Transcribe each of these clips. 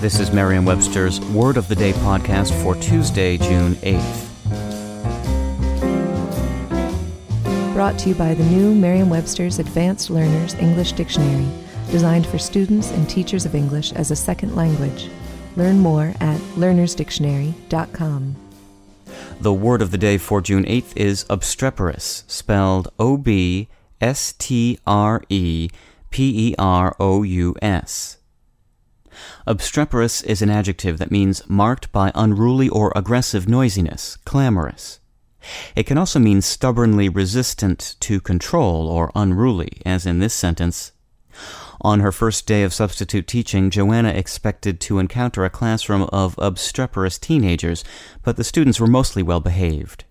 This is Merriam-Webster's Word of the Day podcast for Tuesday, June 8th. Brought to you by the new Merriam-Webster's Advanced Learners English Dictionary, designed for students and teachers of English as a second language. Learn more at learnersdictionary.com. The word of the day for June 8th is obstreperous, spelled O B S T R E P E R O U S. Obstreperous is an adjective that means marked by unruly or aggressive noisiness, clamorous. It can also mean stubbornly resistant to control or unruly, as in this sentence. On her first day of substitute teaching, Joanna expected to encounter a classroom of obstreperous teenagers, but the students were mostly well behaved.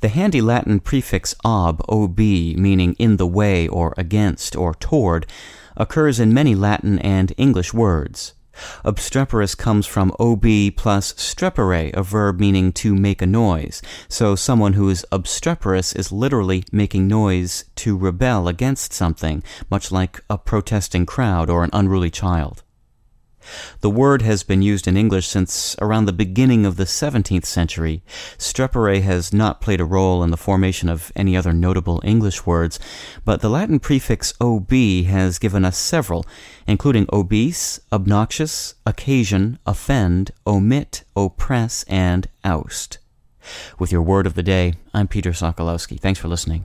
The handy Latin prefix ob, ob, meaning in the way or against or toward, occurs in many Latin and English words. Obstreperous comes from ob plus strepere, a verb meaning to make a noise. So someone who is obstreperous is literally making noise to rebel against something, much like a protesting crowd or an unruly child. The word has been used in English since around the beginning of the 17th century. Strepere has not played a role in the formation of any other notable English words, but the Latin prefix ob has given us several, including obese, obnoxious, occasion, offend, omit, oppress, and oust. With your word of the day, I'm Peter Sokolowski. Thanks for listening.